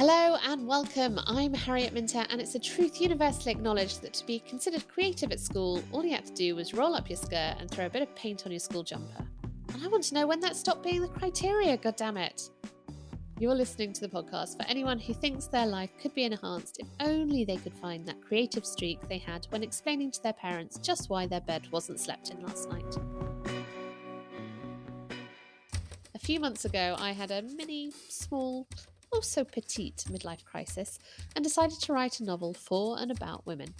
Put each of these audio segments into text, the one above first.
Hello and welcome. I'm Harriet Minter, and it's a truth universally acknowledged that to be considered creative at school, all you had to do was roll up your skirt and throw a bit of paint on your school jumper. And I want to know when that stopped being the criteria, goddammit. You're listening to the podcast for anyone who thinks their life could be enhanced if only they could find that creative streak they had when explaining to their parents just why their bed wasn't slept in last night. A few months ago, I had a mini, small, also petite midlife crisis and decided to write a novel for and about women.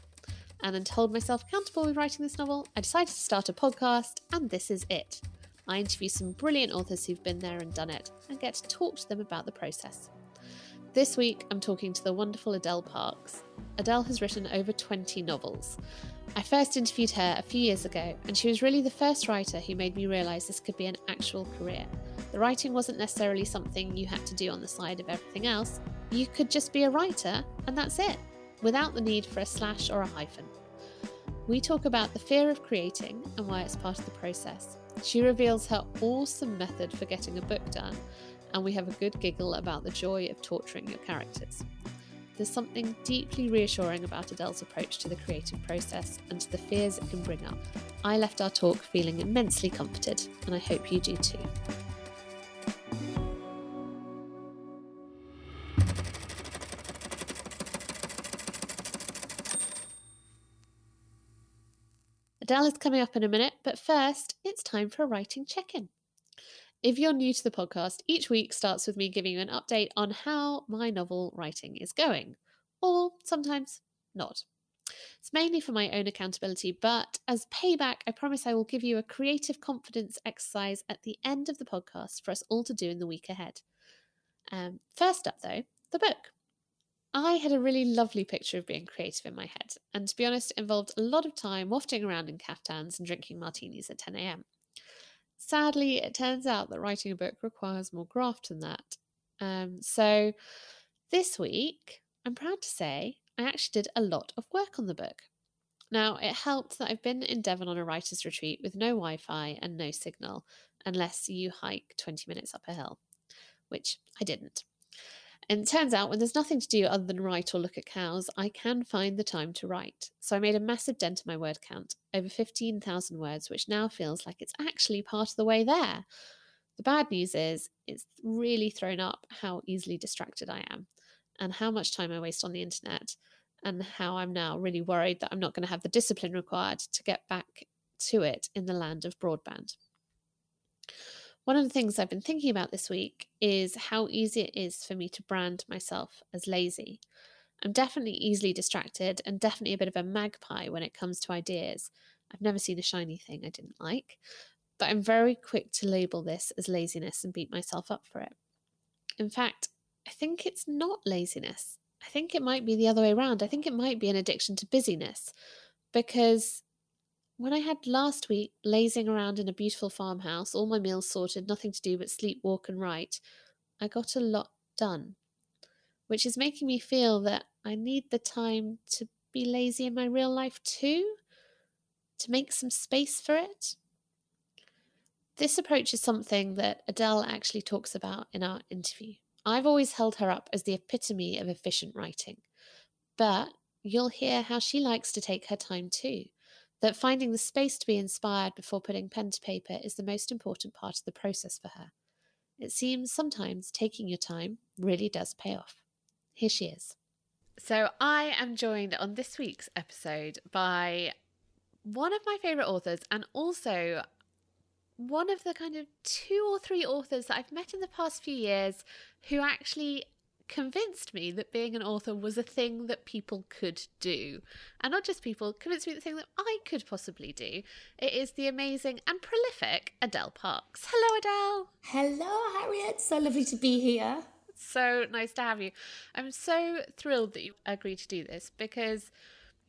And then told myself accountable with writing this novel, I decided to start a podcast, and this is it. I interview some brilliant authors who've been there and done it and get to talk to them about the process. This week, I'm talking to the wonderful Adele Parks. Adele has written over 20 novels. I first interviewed her a few years ago, and she was really the first writer who made me realise this could be an actual career. The writing wasn't necessarily something you had to do on the side of everything else. You could just be a writer, and that's it, without the need for a slash or a hyphen. We talk about the fear of creating and why it's part of the process. She reveals her awesome method for getting a book done, and we have a good giggle about the joy of torturing your characters. There's something deeply reassuring about Adele's approach to the creative process and to the fears it can bring up. I left our talk feeling immensely comforted, and I hope you do too. Adele is coming up in a minute, but first, it's time for a writing check in. If you're new to the podcast, each week starts with me giving you an update on how my novel writing is going, or sometimes not. It's mainly for my own accountability, but as payback, I promise I will give you a creative confidence exercise at the end of the podcast for us all to do in the week ahead. Um, first up, though, the book. I had a really lovely picture of being creative in my head, and to be honest, involved a lot of time wafting around in caftans and drinking martinis at 10 a.m. Sadly, it turns out that writing a book requires more graft than that. Um, so this week, I'm proud to say I actually did a lot of work on the book. Now, it helped that I've been in Devon on a writer's retreat with no Wi Fi and no signal, unless you hike 20 minutes up a hill, which I didn't. And it turns out when there's nothing to do other than write or look at cows, I can find the time to write. So I made a massive dent in my word count, over 15,000 words, which now feels like it's actually part of the way there. The bad news is it's really thrown up how easily distracted I am and how much time I waste on the internet and how I'm now really worried that I'm not going to have the discipline required to get back to it in the land of broadband. One of the things I've been thinking about this week is how easy it is for me to brand myself as lazy. I'm definitely easily distracted and definitely a bit of a magpie when it comes to ideas. I've never seen a shiny thing I didn't like, but I'm very quick to label this as laziness and beat myself up for it. In fact, I think it's not laziness. I think it might be the other way around. I think it might be an addiction to busyness because when I had last week lazing around in a beautiful farmhouse, all my meals sorted, nothing to do but sleep, walk, and write, I got a lot done, which is making me feel that I need the time to be lazy in my real life too, to make some space for it. This approach is something that Adele actually talks about in our interview. I've always held her up as the epitome of efficient writing, but you'll hear how she likes to take her time too that finding the space to be inspired before putting pen to paper is the most important part of the process for her. It seems sometimes taking your time really does pay off. Here she is. So, I am joined on this week's episode by one of my favourite authors and also one of the kind of two or three authors that I've met in the past few years who actually convinced me that being an author was a thing that people could do. And not just people, convinced me the thing that I could possibly do. It is the amazing and prolific Adele Parks. Hello, Adele. Hello, Harriet. So lovely to be here. So nice to have you. I'm so thrilled that you agreed to do this because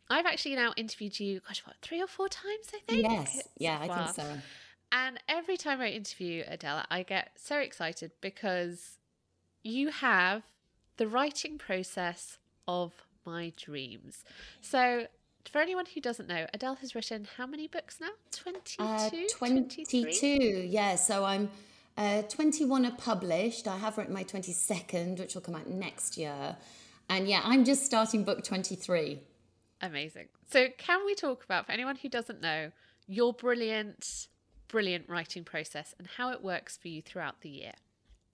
I've actually now interviewed you, gosh, what, three or four times, I think? Yes. Yeah, I think so. And every time I interview Adele, I get so excited because you have the writing process of my dreams. So, for anyone who doesn't know, Adele has written how many books now? 22? Uh, 22, yeah. So I'm Uh, 21 are published. I have written my 22nd, which will come out next year. And yeah, I'm just starting book 23. Amazing. So, can we talk about, for anyone who doesn't know, your brilliant, brilliant writing process and how it works for you throughout the year?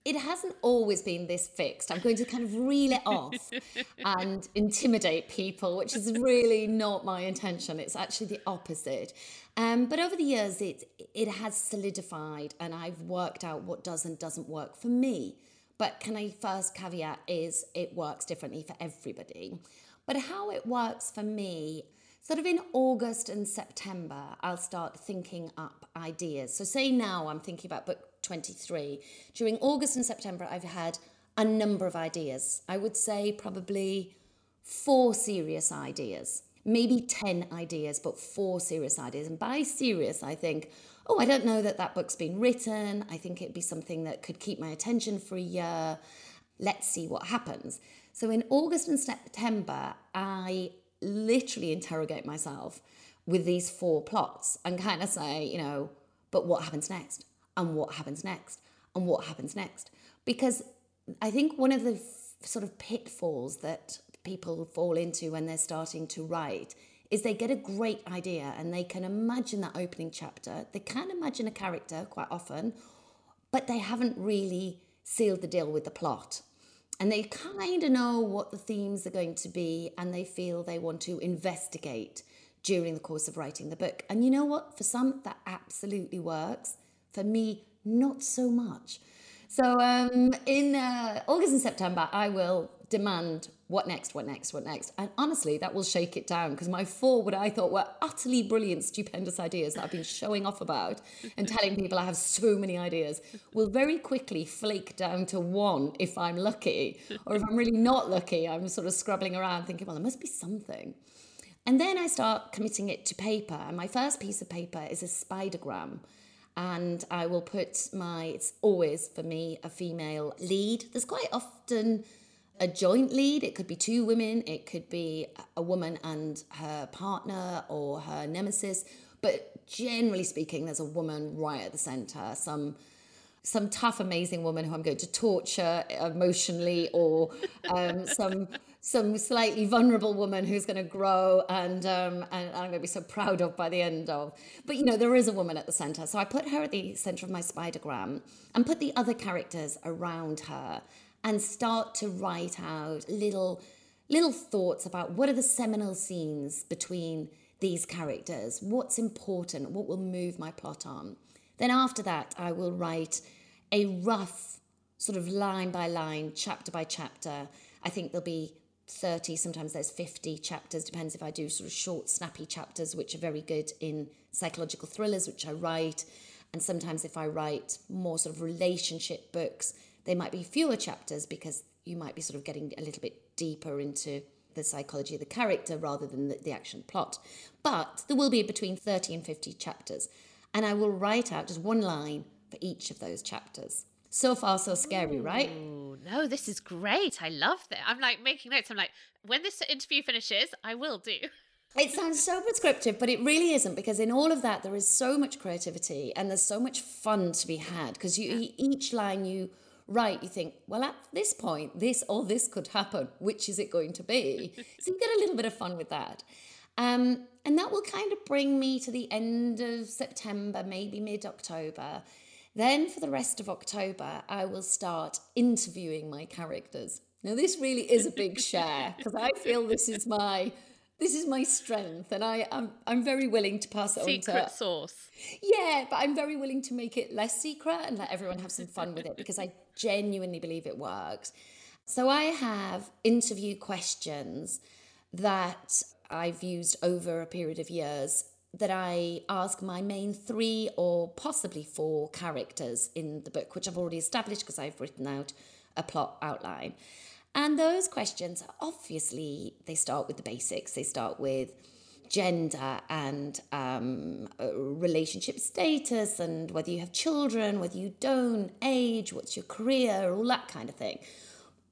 It hasn't always been this fixed. I'm going to kind of reel it off and intimidate people, which is really not my intention. It's actually the opposite. Um, but over the years, it it has solidified, and I've worked out what does and doesn't work for me. But can I first caveat is it works differently for everybody. But how it works for me, sort of in August and September, I'll start thinking up ideas. So say now I'm thinking about book 23. During August and September, I've had a number of ideas. I would say probably four serious ideas, maybe 10 ideas, but four serious ideas. And by serious, I think, oh, I don't know that that book's been written. I think it'd be something that could keep my attention for a year. Let's see what happens. So in August and September, I literally interrogate myself with these four plots and kind of say, you know, but what happens next? And what happens next and what happens next. Because I think one of the f- sort of pitfalls that people fall into when they're starting to write is they get a great idea and they can imagine that opening chapter. They can imagine a character quite often, but they haven't really sealed the deal with the plot. And they kind of know what the themes are going to be and they feel they want to investigate during the course of writing the book. And you know what? For some, that absolutely works. For me, not so much. So um, in uh, August and September, I will demand what next, what next, what next. And honestly, that will shake it down because my four, what I thought were utterly brilliant, stupendous ideas that I've been showing off about and telling people I have so many ideas, will very quickly flake down to one if I'm lucky. Or if I'm really not lucky, I'm sort of scrabbling around thinking, well, there must be something. And then I start committing it to paper. And my first piece of paper is a spidergram and I will put my, it's always for me a female lead. There's quite often a joint lead. It could be two women, it could be a woman and her partner or her nemesis. But generally speaking, there's a woman right at the center, some some tough, amazing woman who I'm going to torture emotionally, or um, some some slightly vulnerable woman who's going to grow and, um, and I'm going to be so proud of by the end of. But you know, there is a woman at the center. So I put her at the center of my spidergram and put the other characters around her and start to write out little little thoughts about what are the seminal scenes between these characters, what's important, what will move my plot on. Then after that, I will write a rough sort of line by line, chapter by chapter. I think there'll be 30, sometimes there's 50 chapters, depends if I do sort of short, snappy chapters, which are very good in psychological thrillers, which I write. And sometimes if I write more sort of relationship books, they might be fewer chapters because you might be sort of getting a little bit deeper into the psychology of the character rather than the, the action plot. But there will be between 30 and 50 chapters. And I will write out just one line for each of those chapters. So far, so scary, right? No, this is great. I love that. I'm like making notes. I'm like, when this interview finishes, I will do. It sounds so prescriptive, but it really isn't because in all of that there is so much creativity and there's so much fun to be had because you each line you write you think, well at this point this or this could happen, which is it going to be? so you get a little bit of fun with that. Um, and that will kind of bring me to the end of September, maybe mid October. Then for the rest of October, I will start interviewing my characters. Now this really is a big share because I feel this is my this is my strength and I am I'm, I'm very willing to pass it secret on to secret sauce. Yeah, but I'm very willing to make it less secret and let everyone have some fun with it because I genuinely believe it works. So I have interview questions that I've used over a period of years that I ask my main three or possibly four characters in the book, which I've already established because I've written out a plot outline. And those questions, obviously, they start with the basics. They start with gender and um, uh, relationship status and whether you have children, whether you don't, age, what's your career, all that kind of thing.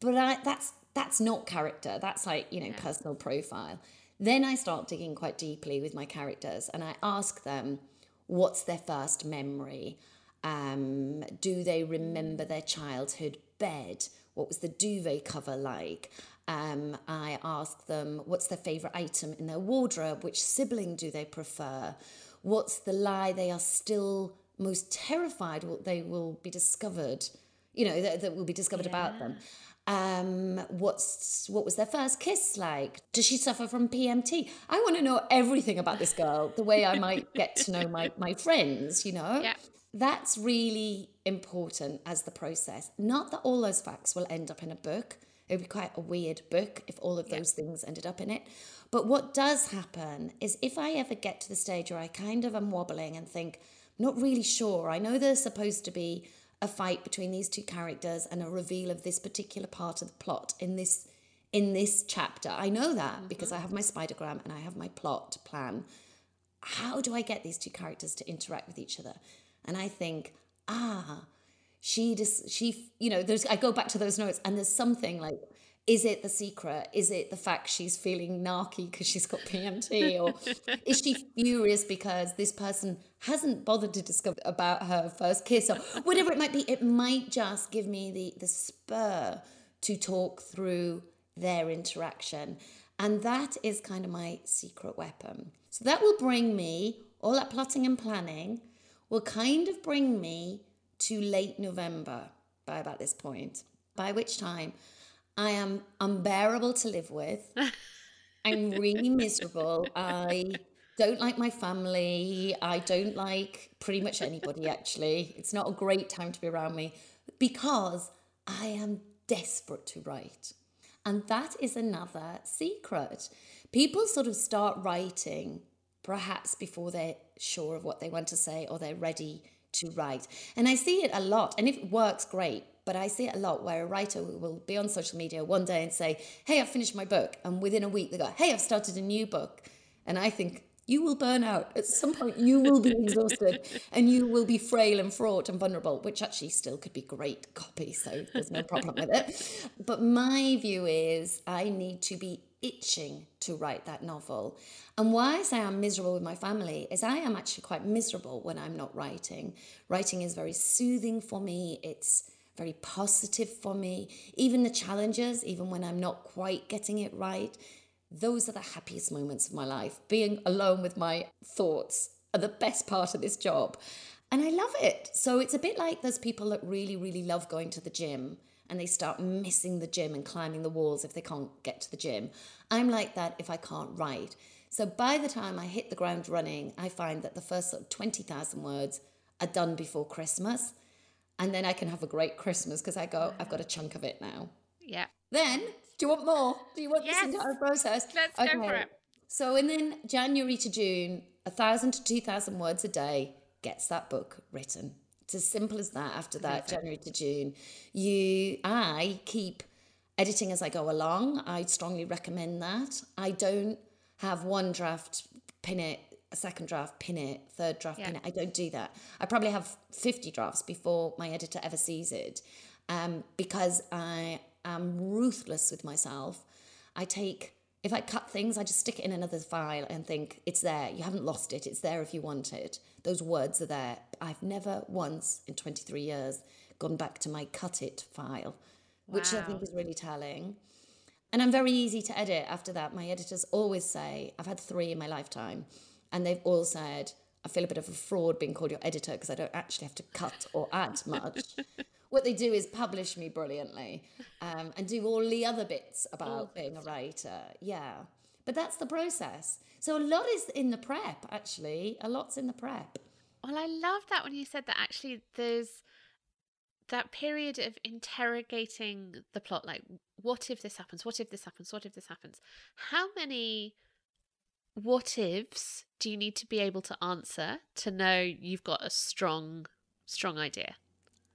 But I, that's that's not character. That's like you know yeah. personal profile. Then I start digging quite deeply with my characters and I ask them what's their first memory. Um, do they remember their childhood bed? What was the duvet cover like? Um, I ask them what's their favourite item in their wardrobe, which sibling do they prefer, what's the lie they are still most terrified what they will be discovered, you know, that, that will be discovered yeah. about them. Um, what's what was their first kiss like? Does she suffer from PMT? I want to know everything about this girl, the way I might get to know my my friends, you know? Yeah. That's really important as the process. Not that all those facts will end up in a book. It would be quite a weird book if all of those yeah. things ended up in it. But what does happen is if I ever get to the stage where I kind of am wobbling and think, not really sure. I know they're supposed to be a fight between these two characters and a reveal of this particular part of the plot in this in this chapter. I know that mm-hmm. because I have my spidergram and I have my plot plan. How do I get these two characters to interact with each other? And I think, ah, she just she you know, there's I go back to those notes and there's something like is it the secret? Is it the fact she's feeling narky because she's got PMT? Or is she furious because this person hasn't bothered to discover about her first kiss or whatever it might be? It might just give me the, the spur to talk through their interaction. And that is kind of my secret weapon. So that will bring me, all that plotting and planning will kind of bring me to late November by about this point, by which time I am unbearable to live with. I'm really miserable. I don't like my family. I don't like pretty much anybody, actually. It's not a great time to be around me because I am desperate to write. And that is another secret. People sort of start writing perhaps before they're sure of what they want to say or they're ready to write. And I see it a lot. And if it works, great. But I see it a lot where a writer will be on social media one day and say, Hey, I've finished my book. And within a week, they go, Hey, I've started a new book. And I think, you will burn out. At some point, you will be exhausted and you will be frail and fraught and vulnerable, which actually still could be great copy. So there's no problem with it. But my view is I need to be itching to write that novel. And why I say I'm miserable with my family is I am actually quite miserable when I'm not writing. Writing is very soothing for me. It's very positive for me. Even the challenges, even when I'm not quite getting it right, those are the happiest moments of my life. Being alone with my thoughts are the best part of this job. And I love it. So it's a bit like those people that really, really love going to the gym and they start missing the gym and climbing the walls if they can't get to the gym. I'm like that if I can't write. So by the time I hit the ground running, I find that the first sort of 20,000 words are done before Christmas and then I can have a great Christmas because I go, I've got a chunk of it now. Yeah. Then, do you want more? Do you want yes. this entire process? Let's okay. go for it. So, and then January to June, a thousand to two thousand words a day gets that book written. It's as simple as that. After that. January to June, you, I keep editing as I go along. I strongly recommend that. I don't have one draft, pin it, a second draft, pin it, third draft, yeah. pin it. I don't do that. I probably have 50 drafts before my editor ever sees it um, because I am ruthless with myself. I take, if I cut things, I just stick it in another file and think, it's there. You haven't lost it. It's there if you want it. Those words are there. I've never once in 23 years gone back to my cut it file, which. I think is really telling. And I'm very easy to edit after that. My editors always say, I've had three in my lifetime and they've all said, I feel a bit of a fraud being called your editor because I don't actually have to cut or add much. what they do is publish me brilliantly um, and do all the other bits about oh, being a writer. Yeah. But that's the process. So a lot is in the prep, actually. A lot's in the prep. Well, I love that when you said that actually there's that period of interrogating the plot like, what if this happens? What if this happens? What if this happens? How many what ifs do you need to be able to answer to know you've got a strong, strong idea?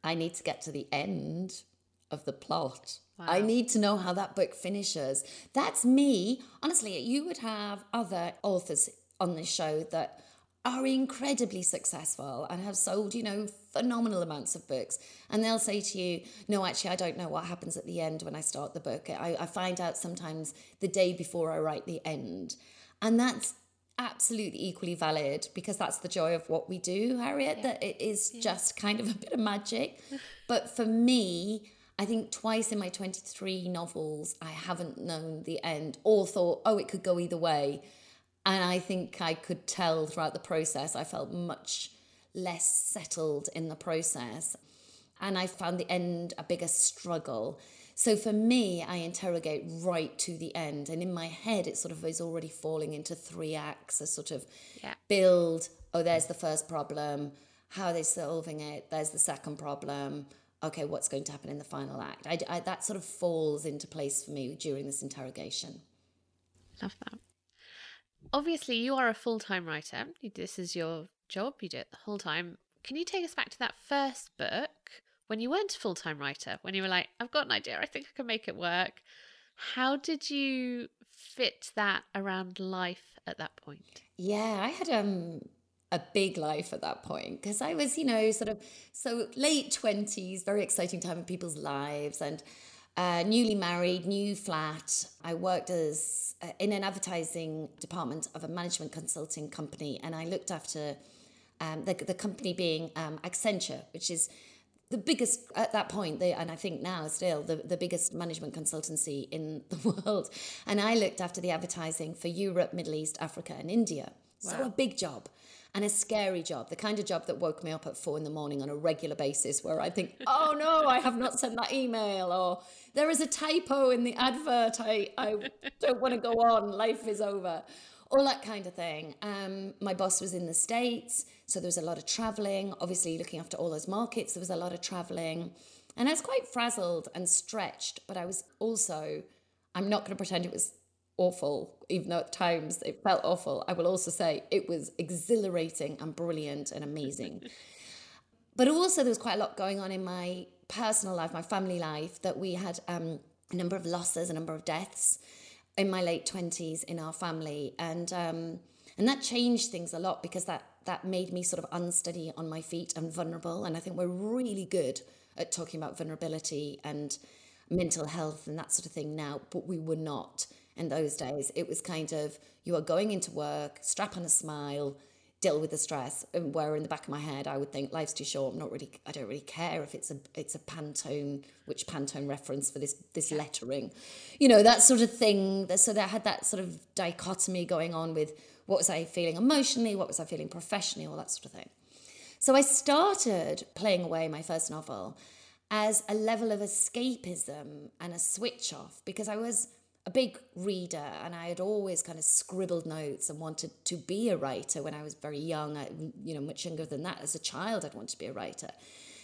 I need to get to the end of the plot. Wow. I need to know how that book finishes. That's me. Honestly, you would have other authors on this show that are incredibly successful and have sold, you know, phenomenal amounts of books. And they'll say to you, No, actually, I don't know what happens at the end when I start the book. I, I find out sometimes the day before I write the end. And that's absolutely equally valid because that's the joy of what we do, Harriet, yeah. that it is yeah. just kind of a bit of magic. but for me, I think twice in my 23 novels, I haven't known the end or thought, oh, it could go either way. And I think I could tell throughout the process, I felt much less settled in the process. And I found the end a bigger struggle. So for me, I interrogate right to the end. And in my head, it sort of is already falling into three acts, a sort of yeah. build, oh, there's the first problem. How are they solving it? There's the second problem. Okay, what's going to happen in the final act? I, I, that sort of falls into place for me during this interrogation. Love that. Obviously, you are a full time writer. This is your job, you do it the whole time. Can you take us back to that first book? When you weren't a full time writer, when you were like, I've got an idea, I think I can make it work. How did you fit that around life at that point? Yeah, I had um a big life at that point because I was, you know, sort of so late 20s, very exciting time in people's lives and uh, newly married, new flat. I worked as uh, in an advertising department of a management consulting company and I looked after um, the, the company being um, Accenture, which is the biggest at that point they, and i think now still the, the biggest management consultancy in the world. And i looked after the advertising for europe middle east africa and india. Wow. so a big job and a scary job the kind of job that woke me up at four in the morning on a regular basis where i think oh no i have not sent that email or there is a typo in the advert. I, I don't want to go on. Life is over all that kind of thing. Um, my boss was in the States, so there was a lot of traveling. Obviously, looking after all those markets, there was a lot of traveling. And I was quite frazzled and stretched, but I was also, I'm not going to pretend it was awful, even though at times it felt awful. I will also say it was exhilarating and brilliant and amazing. but also, there was quite a lot going on in my personal life, my family life, that we had um, a number of losses, a number of deaths in my late 20s in our family and um, and that changed things a lot because that that made me sort of unsteady on my feet and vulnerable and I think we're really good at talking about vulnerability and mental health and that sort of thing now but we were not in those days. It was kind of you are going into work strap on a smile deal with the stress and where in the back of my head I would think life's too short. I'm not really I don't really care if it's a it's a Pantone which Pantone reference for this this lettering. You know that sort of thing so that I had that sort of dichotomy going on with what was I feeling emotionally what was I feeling professionally all that sort of thing. So I started playing away my first novel as a level of escapism and a switch off because I was a big reader and I had always kind of scribbled notes and wanted to be a writer when I was very young, I, you know, much younger than that. As a child, I'd wanted to be a writer.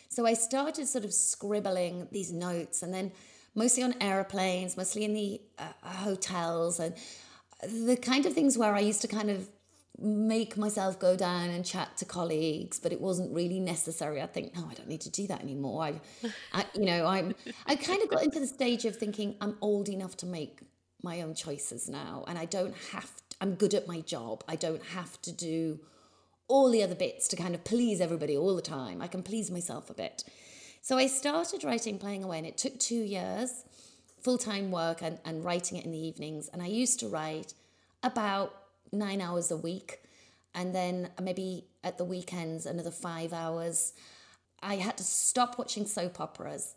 So I started sort of scribbling these notes and then mostly on airplanes, mostly in the uh, hotels and the kind of things where I used to kind of make myself go down and chat to colleagues, but it wasn't really necessary. I think, no, I don't need to do that anymore. I, I you know, I'm, I kind of got into the stage of thinking I'm old enough to make my own choices now, and I don't have. To, I'm good at my job. I don't have to do all the other bits to kind of please everybody all the time. I can please myself a bit. So I started writing Playing Away, and it took two years, full time work and, and writing it in the evenings. And I used to write about nine hours a week. And then maybe at the weekends, another five hours. I had to stop watching soap operas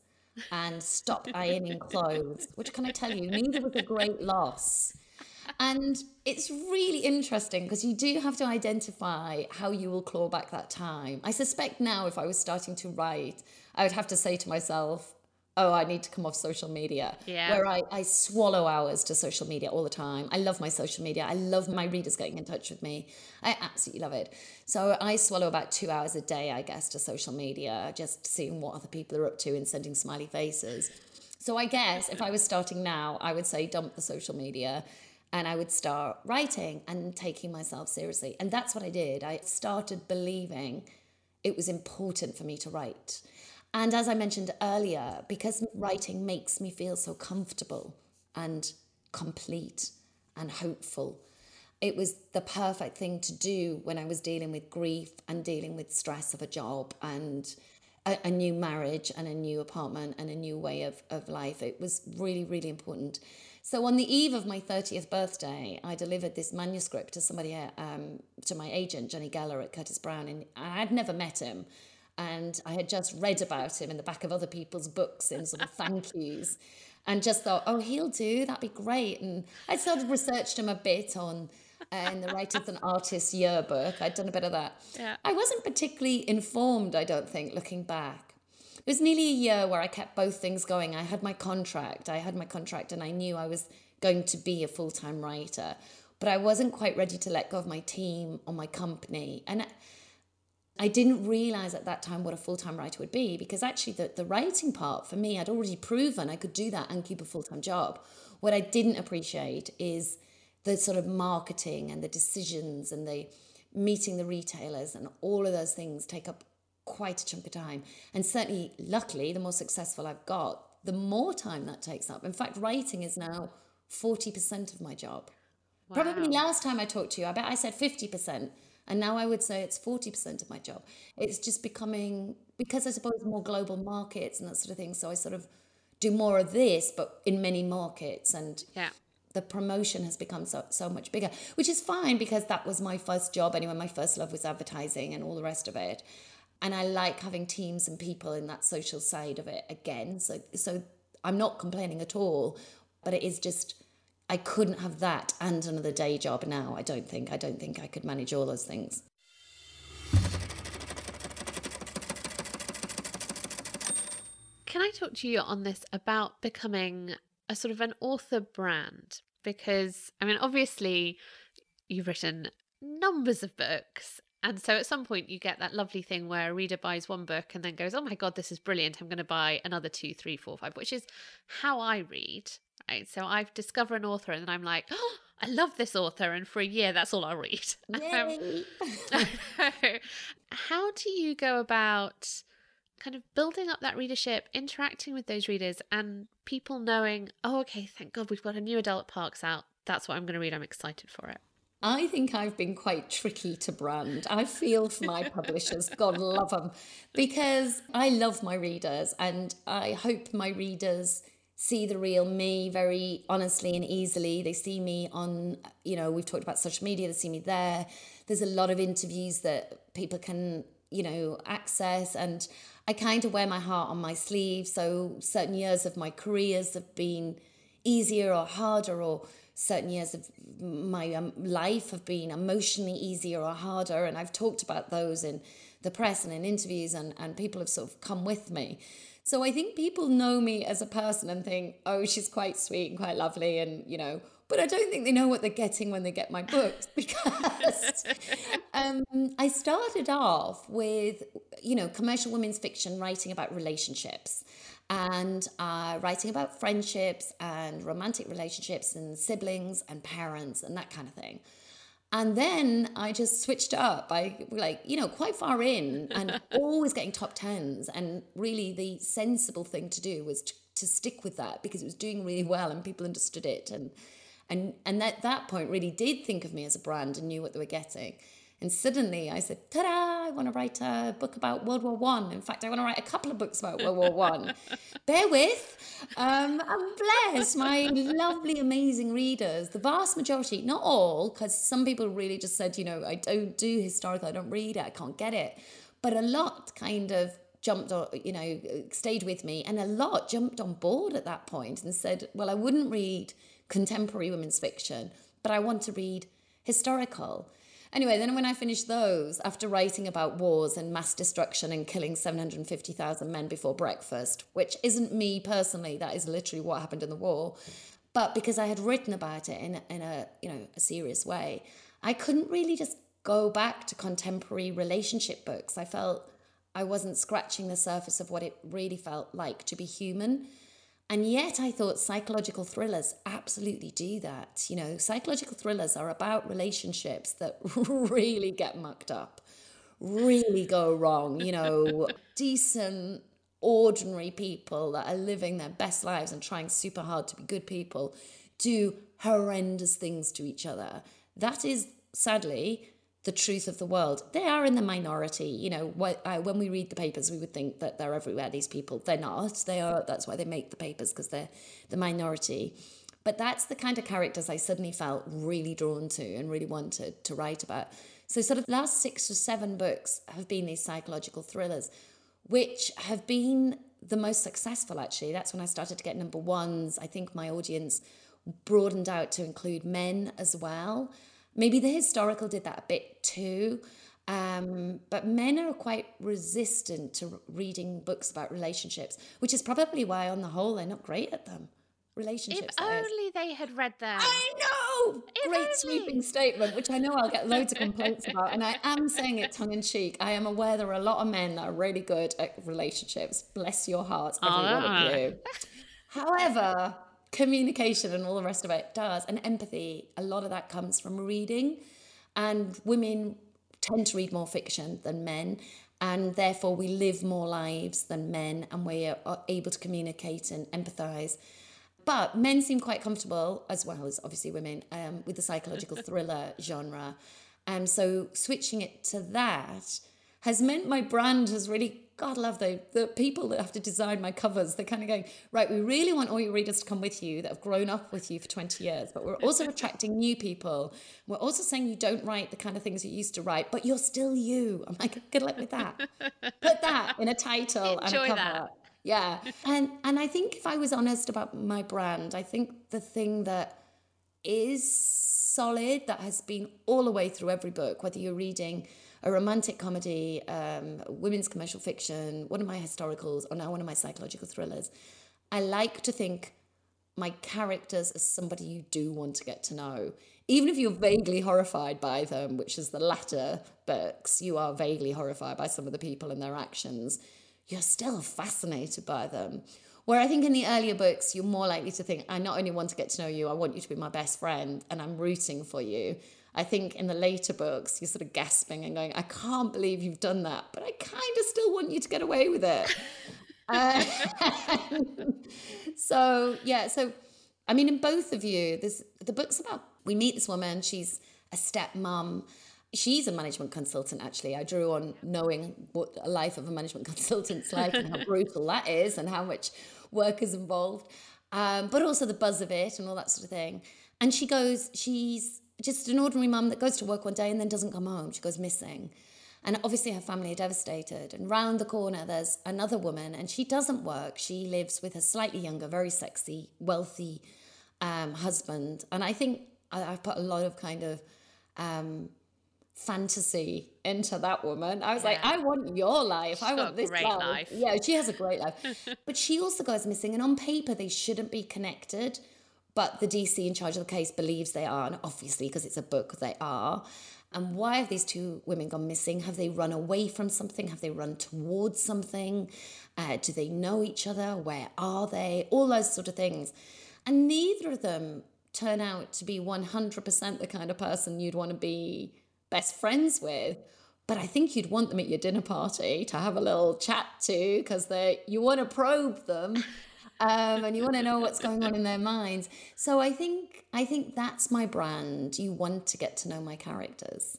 and stop ironing clothes, which can I tell you, neither was a great loss. And it's really interesting because you do have to identify how you will claw back that time. I suspect now, if I was starting to write, I would have to say to myself, oh, I need to come off social media. Yeah. Where I, I swallow hours to social media all the time. I love my social media. I love my readers getting in touch with me. I absolutely love it. So I swallow about two hours a day, I guess, to social media, just seeing what other people are up to and sending smiley faces. So I guess if I was starting now, I would say dump the social media and I would start writing and taking myself seriously. And that's what I did. I started believing it was important for me to write. And as I mentioned earlier, because writing makes me feel so comfortable and complete and hopeful, it was the perfect thing to do when I was dealing with grief and dealing with stress of a job and a, a, new marriage and a new apartment and a new way of, of life. It was really, really important. So on the eve of my 30th birthday, I delivered this manuscript to somebody, um, to my agent, Jonny Geller at Curtis Brown, and I had never met him. And I had just read about him in the back of other people's books in sort of thank yous and just thought, oh, he'll do, that'd be great. And I sort of researched him a bit on uh, in the Writers and Artists yearbook. I'd done a bit of that. Yeah. I wasn't particularly informed, I don't think, looking back. It was nearly a year where I kept both things going. I had my contract, I had my contract, and I knew I was going to be a full time writer, but I wasn't quite ready to let go of my team or my company. And I didn't realize at that time what a full time writer would be because actually, the, the writing part for me, I'd already proven I could do that and keep a full time job. What I didn't appreciate is the sort of marketing and the decisions and the meeting the retailers and all of those things take up quite a chunk of time. And certainly, luckily, the more successful I've got, the more time that takes up. In fact, writing is now 40% of my job. Wow. Probably last time I talked to you, I bet I said 50%. And now I would say it's 40% of my job. It's just becoming, because I suppose more global markets and that sort of thing. So I sort of do more of this, but in many markets. And yeah the promotion has become so, so much bigger, which is fine because that was my first job anyway. My first love was advertising and all the rest of it. And I like having teams and people in that social side of it again. So, so I'm not complaining at all, but it is just, I couldn't have that and another day job now. I don't think, I don't think I could manage all those things. Can I talk to you on this about becoming a sort of an author brand because I mean obviously you've written numbers of books and so at some point you get that lovely thing where a reader buys one book and then goes oh my god this is brilliant i'm going to buy another two three four five which is how i read so I've discover an author and then i'm like oh i love this author and for a year that's all i'll read Yay. Um, how do you go about kind of building up that readership, interacting with those readers, and people knowing, oh, okay, thank God we've got a new Adele Parks out. That's what I'm going to read. I'm excited for it. I think I've been quite tricky to brand. I feel for my publishers, God love them, because I love my readers and I hope my readers see the real me very honestly and easily. They see me on, you know, we've talked about social media, they see me there. There's a lot of interviews that people can, you know, access and I kind of wear my heart on my sleeve. So certain years of my careers have been easier or harder, or certain years of my um, life have been emotionally easier or harder. And I've talked about those in the press and in interviews, and, and people have sort of come with me. So I think people know me as a person and think, oh, she's quite sweet and quite lovely, and you know, but I don't think they know what they're getting when they get my books because um, I started off with, you know, commercial women's fiction writing about relationships and uh, writing about friendships and romantic relationships and siblings and parents and that kind of thing. And then I just switched up. I like, you know, quite far in and always getting top tens. And really, the sensible thing to do was to, to stick with that because it was doing really well and people understood it. And and and at that point really did think of me as a brand and knew what they were getting. And suddenly I said, ta-da, I want to write a book about World War One. In fact, I want to write a couple of books about World War One. Bear with. Um, I'm blessed. My lovely, amazing readers, the vast majority, not all, because some people really just said, you know, I don't do historical, I don't read it, I can't get it. But a lot kind of jumped on, you know, stayed with me. And a lot jumped on board at that point and said, well, I wouldn't read contemporary women's fiction, but I want to read historical. Anyway, then when I finished those, after writing about wars and mass destruction and killing 750,000 men before breakfast, which isn't me personally, that is literally what happened in the war, but because I had written about it in, in a, you know, a serious way, I couldn't really just go back to contemporary relationship books. I felt I wasn't scratching the surface of what it really felt like to be human and yet, I thought psychological thrillers absolutely do that. You know, psychological thrillers are about relationships that really get mucked up, really go wrong. You know, decent, ordinary people that are living their best lives and trying super hard to be good people do horrendous things to each other. That is, sadly, the truth of the world. They are in the minority. You know, when we read the papers, we would think that they're everywhere. These people, they're not. They are. That's why they make the papers because they're the minority. But that's the kind of characters I suddenly felt really drawn to and really wanted to write about. So, sort of, the last six or seven books have been these psychological thrillers, which have been the most successful. Actually, that's when I started to get number ones. I think my audience broadened out to include men as well. Maybe the historical did that a bit too. Um, but men are quite resistant to reading books about relationships, which is probably why, on the whole, they're not great at them. Relationships. If only they had read them. I know. If great only. sweeping statement, which I know I'll get loads of complaints about, and I am saying it tongue in cheek. I am aware there are a lot of men that are really good at relationships. Bless your hearts, every one of you. However, communication and all the rest of it does. And empathy, a lot of that comes from reading. And women tend to read more fiction than men. And therefore, we live more lives than men and we are able to communicate and empathize. But men seem quite comfortable, as well as obviously women, um, with the psychological thriller genre. And um, so switching it to that has meant my brand has really God love the the people that have to design my covers. They're kind of going right. We really want all your readers to come with you that have grown up with you for twenty years, but we're also attracting new people. We're also saying you don't write the kind of things you used to write, but you're still you. I'm like, good luck with that. Put that in a title Enjoy and a cover. That. Yeah, and and I think if I was honest about my brand, I think the thing that is solid that has been all the way through every book, whether you're reading a romantic comedy, um, women's commercial fiction, one of my historicals, or now one of my psychological thrillers. I like to think my characters as somebody you do want to get to know. Even if you're vaguely horrified by them, which is the latter books, you are vaguely horrified by some of the people and their actions, you're still fascinated by them. Where I think in the earlier books, you're more likely to think, I not only want to get to know you, I want you to be my best friend and I'm rooting for you. I think in the later books, you're sort of gasping and going, I can't believe you've done that, but I kind of still want you to get away with it. uh, so, yeah, so I mean, in both of you, there's the book's about we meet this woman, she's a step stepmom. She's a management consultant, actually. I drew on knowing what a life of a management consultant's like and how brutal that is and how much work is involved, um, but also the buzz of it and all that sort of thing. And she goes, she's just an ordinary mum that goes to work one day and then doesn't come home. She goes missing. And obviously, her family are devastated. And round the corner, there's another woman, and she doesn't work. She lives with a slightly younger, very sexy, wealthy um, husband. And I think I, have put a lot of kind of um, fantasy into that woman. I was yeah. like, I want your life. She's I want this life. life. Yeah, she has a great life. but she also goes missing. And on paper, they shouldn't be connected but the DC in charge of the case believes they are, and obviously, because it's a book, they are. And why have these two women gone missing? Have they run away from something? Have they run towards something? Uh, do they know each other? Where are they? All those sort of things. And neither of them turn out to be 100% the kind of person you'd want to be best friends with. But I think you'd want them at your dinner party to have a little chat to because they you want to probe them um, and you want to know what's going on in their minds. So I think I think that's my brand. You want to get to know my characters.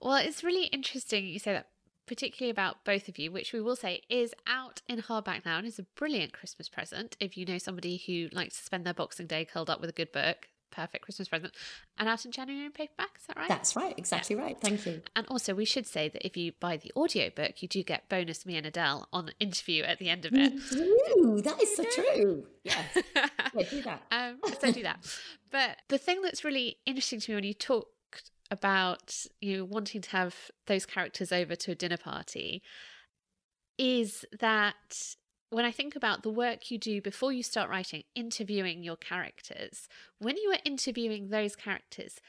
Well, it's really interesting you say that, particularly about both of you, which we will say is out in hardback now and is a brilliant Christmas present if you know somebody who likes to spend their Boxing Day curled up with a good book perfect Christmas present. And out in January in paperback, is that right? That's right, exactly yeah. right. Thank you. And also, we should say that if you buy the audiobook, you do get bonus me and Adele on the interview at the end of it. Ooh, that is so true. Yes. yeah, do that. Um, so do that. But the thing that's really interesting to me when you talked about you know, wanting to have those characters over to a dinner party is that when I think about the work you do before you start writing, interviewing your characters, when you were interviewing those characters,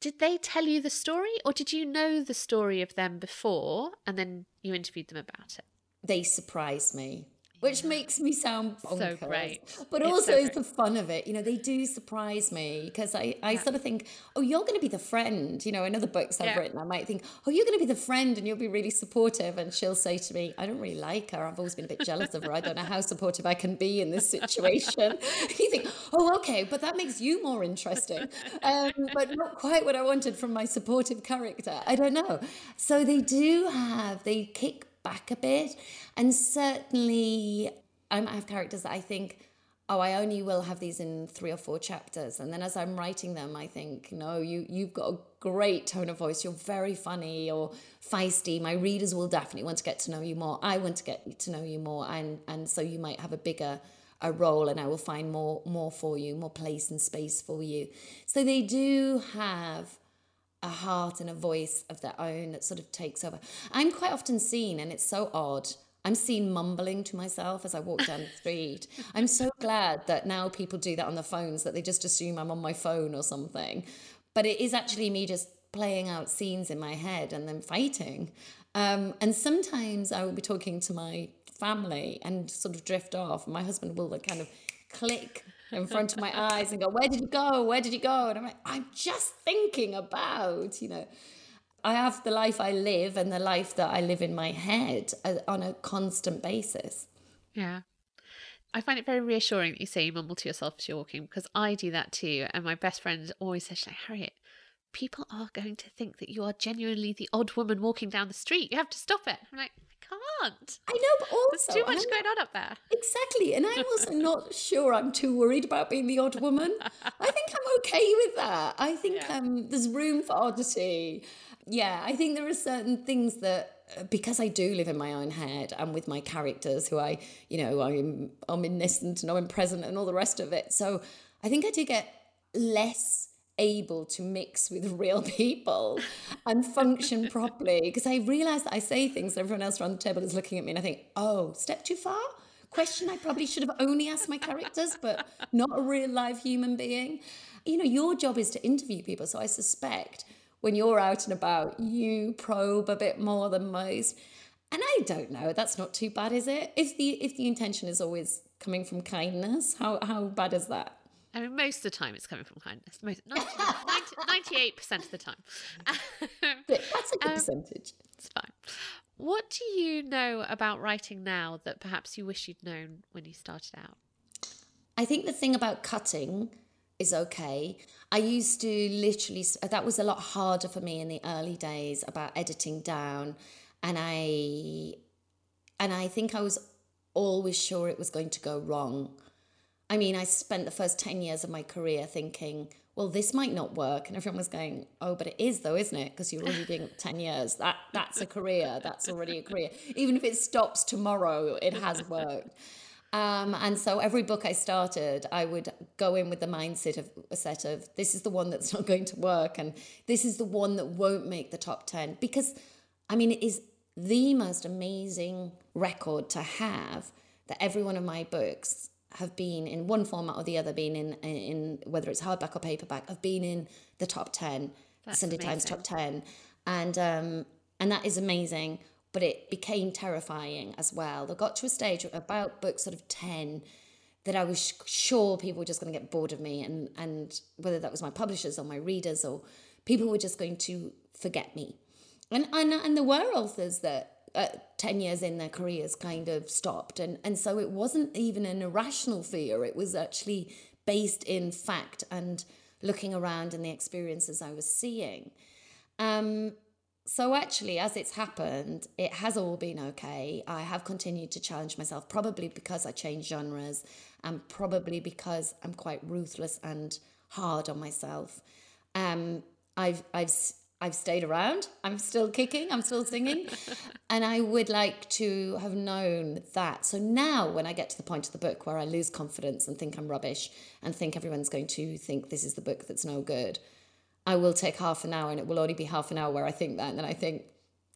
did they tell you the story or did you know the story of them before and then you interviewed them about it? They surprised me. Which makes me sound bonkers. So great. But It's also so is the fun of it. You know, they do surprise me because I, I sort of think, oh, you're going to be the friend. You know, in other books I've Yeah. written, I might think, oh, you're going to be the friend and you'll be really supportive. And she'll say to me, I don't really like her. I've always been a bit jealous of her. I don't know how supportive I can be in this situation. you think, oh, okay, but that makes you more interesting. Um, but not quite what I wanted from my supportive character. I don't know. So they do have, they kick back a bit. And certainly, um, I might have characters that I think, oh, I only will have these in three or four chapters. And then as I'm writing them, I think, no, you, you've got a great tone of voice. You're very funny or feisty. My readers will definitely want to get to know you more. I want to get to know you more. And, and so you might have a bigger a role and I will find more more for you, more place and space for you. So they do have a heart and a voice of their own that sort of takes over. I'm quite often seen, and it's so odd. I'm seen mumbling to myself as I walk down the street. I'm so glad that now people do that on their phones, that they just assume I'm on my phone or something. But it is actually me just playing out scenes in my head and then fighting. Um, and sometimes I will be talking to my family and sort of drift off. My husband will like kind of click in front of my eyes and go, Where did you go? Where did you go? And I'm like, I'm just thinking about, you know, I have the life I live and the life that I live in my head uh, on a constant basis. Yeah. I find it very reassuring that you say you mumble to yourself as you're walking because I do that too. And my best friend always says, like, Harriet, people are going to think that you are genuinely the odd woman walking down the street. You have to stop it. I'm like, can't. I know, but also There's too much I'm going on up there. Exactly. And I'm also not sure I'm too worried about being the odd woman. I think I'm okay with that. I think Yeah. um, there's room for oddity. Yeah, I think there are certain things that uh, because I do live in my own head and with my characters who I, you know, I'm omniscient and omnipresent and all the rest of it. So I think I do get less able to mix with real people and function properly because I realize that I say things that everyone else around the table is looking at me and I think, oh, step too far? Question I probably should have only asked my characters, but not a real live human being. You know, your job is to interview people. So I suspect when you're out and about, you probe a bit more than most. And I don't know, that's not too bad, is it? If the if the intention is always coming from kindness, how how bad is that? I mean, most of the time it's coming from kindness. Most, 90, 98% of the time. But That's a good Um, percentage. It's fine. What do you know about writing now that perhaps you wish you'd known when you started out? I think the thing about cutting is okay. I used to literally, that was a lot harder for me in the early days about editing down. And I, and I think I was always sure it was going to go wrong. I mean, I spent the first 10 years of my career thinking, well, this might not work. And everyone was going, oh, but it is though, isn't it? Because you're already doing 10 years. That That's a career. That's already a career. Even if it stops tomorrow, it has worked. Um, and so every book I started, I would go in with the mindset of a set of this is the one that's not going to work, and this is the one that won't make the top 10. Because, I mean, it is the most amazing record to have that every one of my books have been in one format or the other, been in, in whether it's hardback or paperback, have been in the top 10, That's Sunday Times top 10. And, um, and that is amazing but it became terrifying as well. I got to a stage about book sort of 10 that I was sh- sure people were just going to get bored of me, and, and whether that was my publishers or my readers or people were just going to forget me. And, and, and there were authors that uh, 10 years in their careers kind of stopped. And, and so it wasn't even an irrational fear, it was actually based in fact and looking around and the experiences I was seeing. Um, so actually, as it's happened, it has all been okay. I have continued to challenge myself, probably because I changed genres, and probably because I'm quite ruthless and hard on myself. Um, I've I've I've stayed around. I'm still kicking. I'm still singing, and I would like to have known that. So now, when I get to the point of the book where I lose confidence and think I'm rubbish and think everyone's going to think this is the book that's no good, I will take half an hour and it will only be half an hour where I think that. And then I think,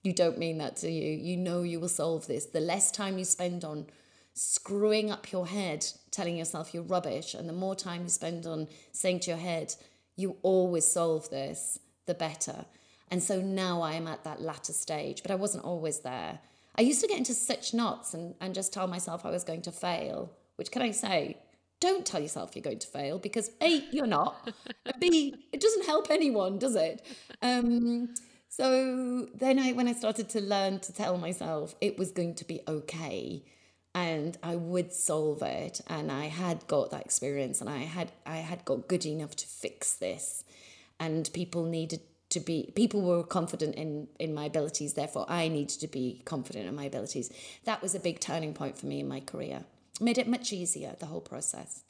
you don't mean that to you. You know you will solve this. The less time you spend on screwing up your head, telling yourself you're rubbish, and the more time you spend on saying to your head, you always solve this, the better. And so now I am at that latter stage, but I wasn't always there. I used to get into such knots and, and just tell myself I was going to fail, which can I say, don't tell yourself you're going to fail because A, you're not, B, it doesn't help anyone, does it? Um, so then I when I started to learn to tell myself it was going to be okay and I would solve it and I had got that experience and I had I had got good enough to fix this and people needed to be people were confident in in my abilities therefore i needed to be confident in my abilities that was a big turning point for me in my career made it much easier the whole process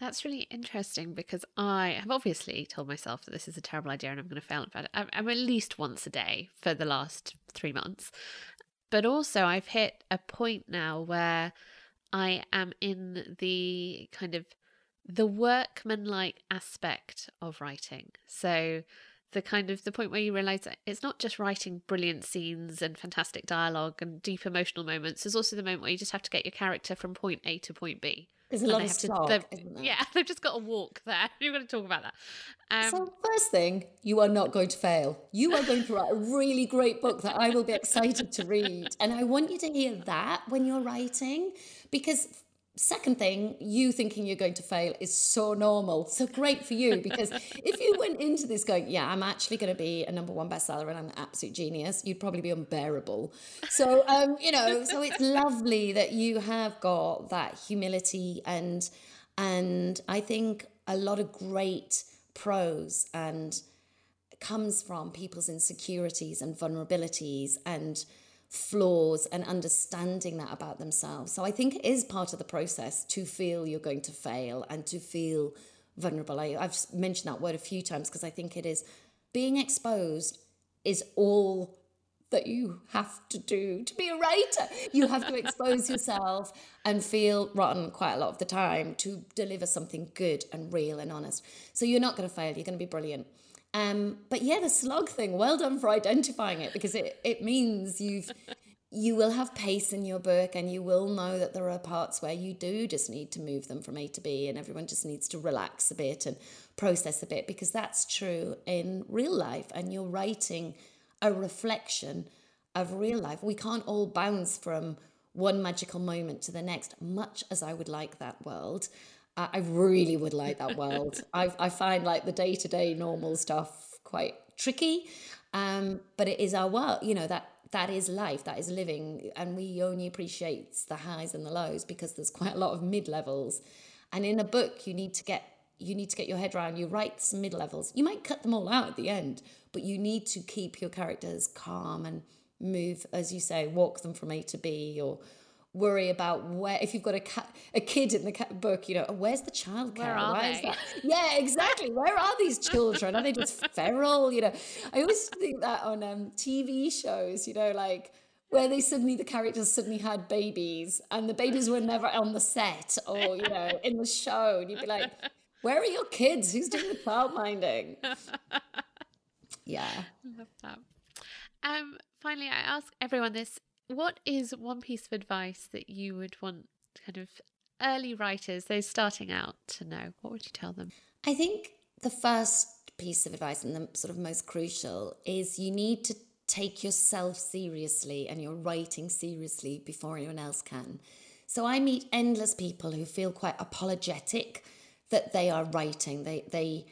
that's really interesting because I have obviously told myself that this is a terrible idea and I'm going to fail at it. I'm at least once a day for the last three months. But also, I've hit a point now where I am in the kind of the workmanlike aspect of writing. So the kind of the point where you realize that it's not just writing brilliant scenes and fantastic dialogue and deep emotional moments there's also the moment where you just have to get your character from point a to point b. There's a lot of slog, to, yeah they've just got to walk there. You're going to talk about that. Um, so first thing you are not going to fail. You are going to write a really great book that i will be excited to read. And i want you to hear that when you're writing because second thing, you thinking you're going to fail is so normal. So great for you because if you went into this going, yeah, I'm actually going to be a number one bestseller and I'm an absolute genius, you'd probably be unbearable. So, um, you know, so it's lovely that you have got that humility and and I think a lot of great prose and comes from people's insecurities and vulnerabilities and flaws and understanding that about themselves. So I think it is part of the process to feel you're going to fail and to feel vulnerable. I, have mentioned that word a few times because I think it is being exposed is all that you have to do to be a writer. You have to expose yourself and feel rotten quite a lot of the time to deliver something good and real and honest. So you're not going to fail, you're going to be brilliant. Um, but yeah, the slog thing, well done for identifying it because it, it means you've you will have pace in your book and you will know that there are parts where you do just need to move them from A to B and everyone just needs to relax a bit and process a bit because that's true in real life and you're writing a reflection of real life. We can't all bounce from one magical moment to the next, much as I would like that world. I really would like that world. I, I find like the day to day normal stuff quite tricky, um, but it is our world. You know that that is life, that is living, and we only appreciate the highs and the lows because there's quite a lot of mid levels. And in a book, you need to get you need to get your head around. You write some mid levels. You might cut them all out at the end, but you need to keep your characters calm and move, as you say, walk them from A to B or worry about where if you've got a cat, a kid in the cat book, you know, where's the childcare? Where are Why they? Yeah, exactly. Where are these children? Are they just feral? You know, I always think that on um, TV shows. You know, like where they suddenly the characters suddenly had babies and the babies were never on the set or you know in the show, and you'd be like, where are your kids? Who's doing the child minding? Yeah, love that. Um, finally, I ask everyone this what is one piece of advice that you would want kind of early writers, those starting out, to know? What would you tell them? I think the first piece of advice and the sort of most crucial is you need to take yourself seriously and your writing seriously before anyone else can. So I meet endless people who feel quite apologetic that they are writing. They they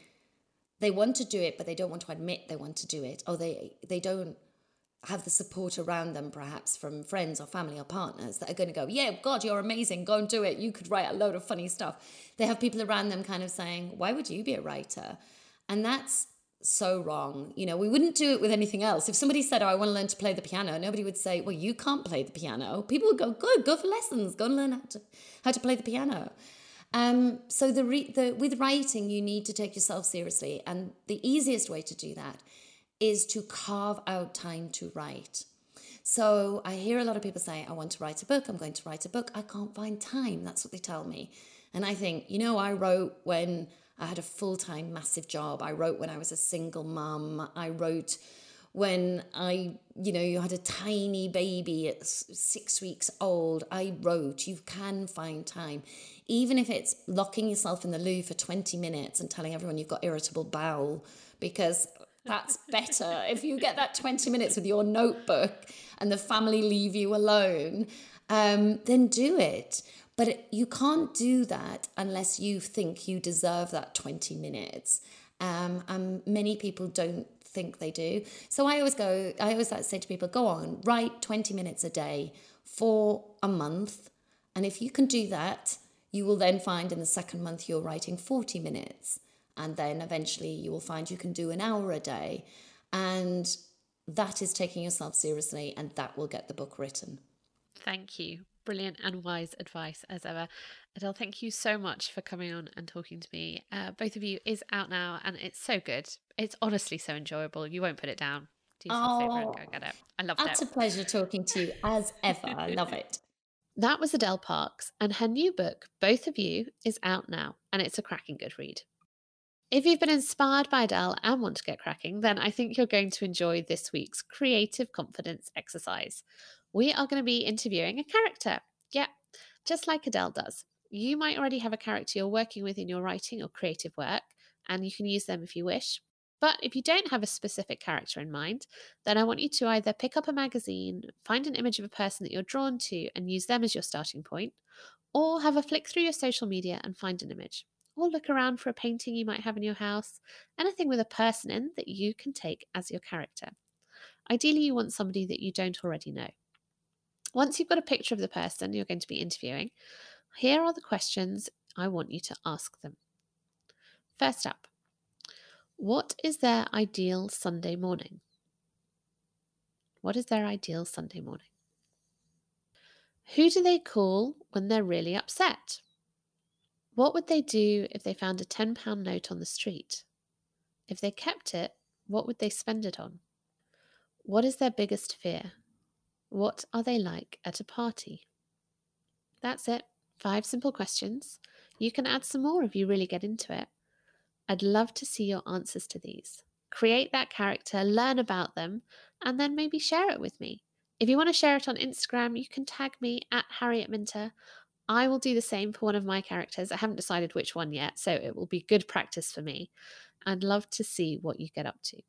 they want to do it, but they don't want to admit they want to do it, or they they don't have the support around them, perhaps from friends or family or partners that are going to go, Yeah, God, you're amazing. Go and do it. You could write a load of funny stuff. They have people around them kind of saying, Why would you be a writer? And that's so wrong. You know, we wouldn't do it with anything else. If somebody said, Oh, I want to learn to play the piano, nobody would say, Well, you can't play the piano. People would go, Good, go for lessons, go and learn how to, how to play the piano. Um, so the, re- the with writing, you need to take yourself seriously. And the easiest way to do that is to carve out time to write. So I hear a lot of people say, I want to write a book, I'm going to write a book. I can't find time. That's what they tell me. And I think, you know, I wrote when I had a full time, massive job. I wrote when I was a single mum. I wrote when I, you know, you had a tiny baby at six weeks old. I wrote. You can find time. Even if it's locking yourself in the loo for 20 minutes and telling everyone you've got irritable bowel because that's better. if you get that 20 minutes with your notebook and the family leave you alone, um, then do it. But you can't do that unless you think you deserve that 20 minutes. Um, and many people don't think they do. So I always go, I always like to say to people, go on, write 20 minutes a day for a month. And if you can do that, you will then find in the second month you're writing 40 minutes. And then eventually you will find you can do an hour a day. And that is taking yourself seriously, and that will get the book written. Thank you. Brilliant and wise advice as ever. Adele, thank you so much for coming on and talking to me. Uh, both of you is out now and it's so good. It's honestly so enjoyable. You won't put it down. Do yourself oh, a favour and go get it. I love it. It's a pleasure talking to you as ever. I love it. That was Adele Parks, and her new book, Both of You, is out now, and it's a cracking good read. If you've been inspired by Adele and want to get cracking, then I think you're going to enjoy this week's creative confidence exercise. We are going to be interviewing a character. Yeah, just like Adele does. You might already have a character you're working with in your writing or creative work, and you can use them if you wish. But if you don't have a specific character in mind, then I want you to either pick up a magazine, find an image of a person that you're drawn to, and use them as your starting point, or have a flick through your social media and find an image. Or look around for a painting you might have in your house, anything with a person in that you can take as your character. Ideally, you want somebody that you don't already know. Once you've got a picture of the person you're going to be interviewing, here are the questions I want you to ask them. First up, what is their ideal Sunday morning? What is their ideal Sunday morning? Who do they call when they're really upset? What would they do if they found a £10 note on the street? If they kept it, what would they spend it on? What is their biggest fear? What are they like at a party? That's it. Five simple questions. You can add some more if you really get into it. I'd love to see your answers to these. Create that character, learn about them, and then maybe share it with me. If you want to share it on Instagram, you can tag me at Harriet Minter. I will do the same for one of my characters. I haven't decided which one yet, so it will be good practice for me. I'd love to see what you get up to.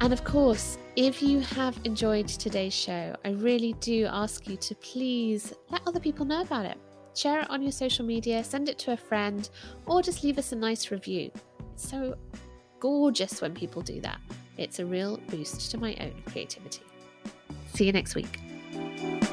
And of course, if you have enjoyed today's show, I really do ask you to please let other people know about it. Share it on your social media, send it to a friend, or just leave us a nice review. It's so gorgeous when people do that. It's a real boost to my own creativity. See you next week. Thank you.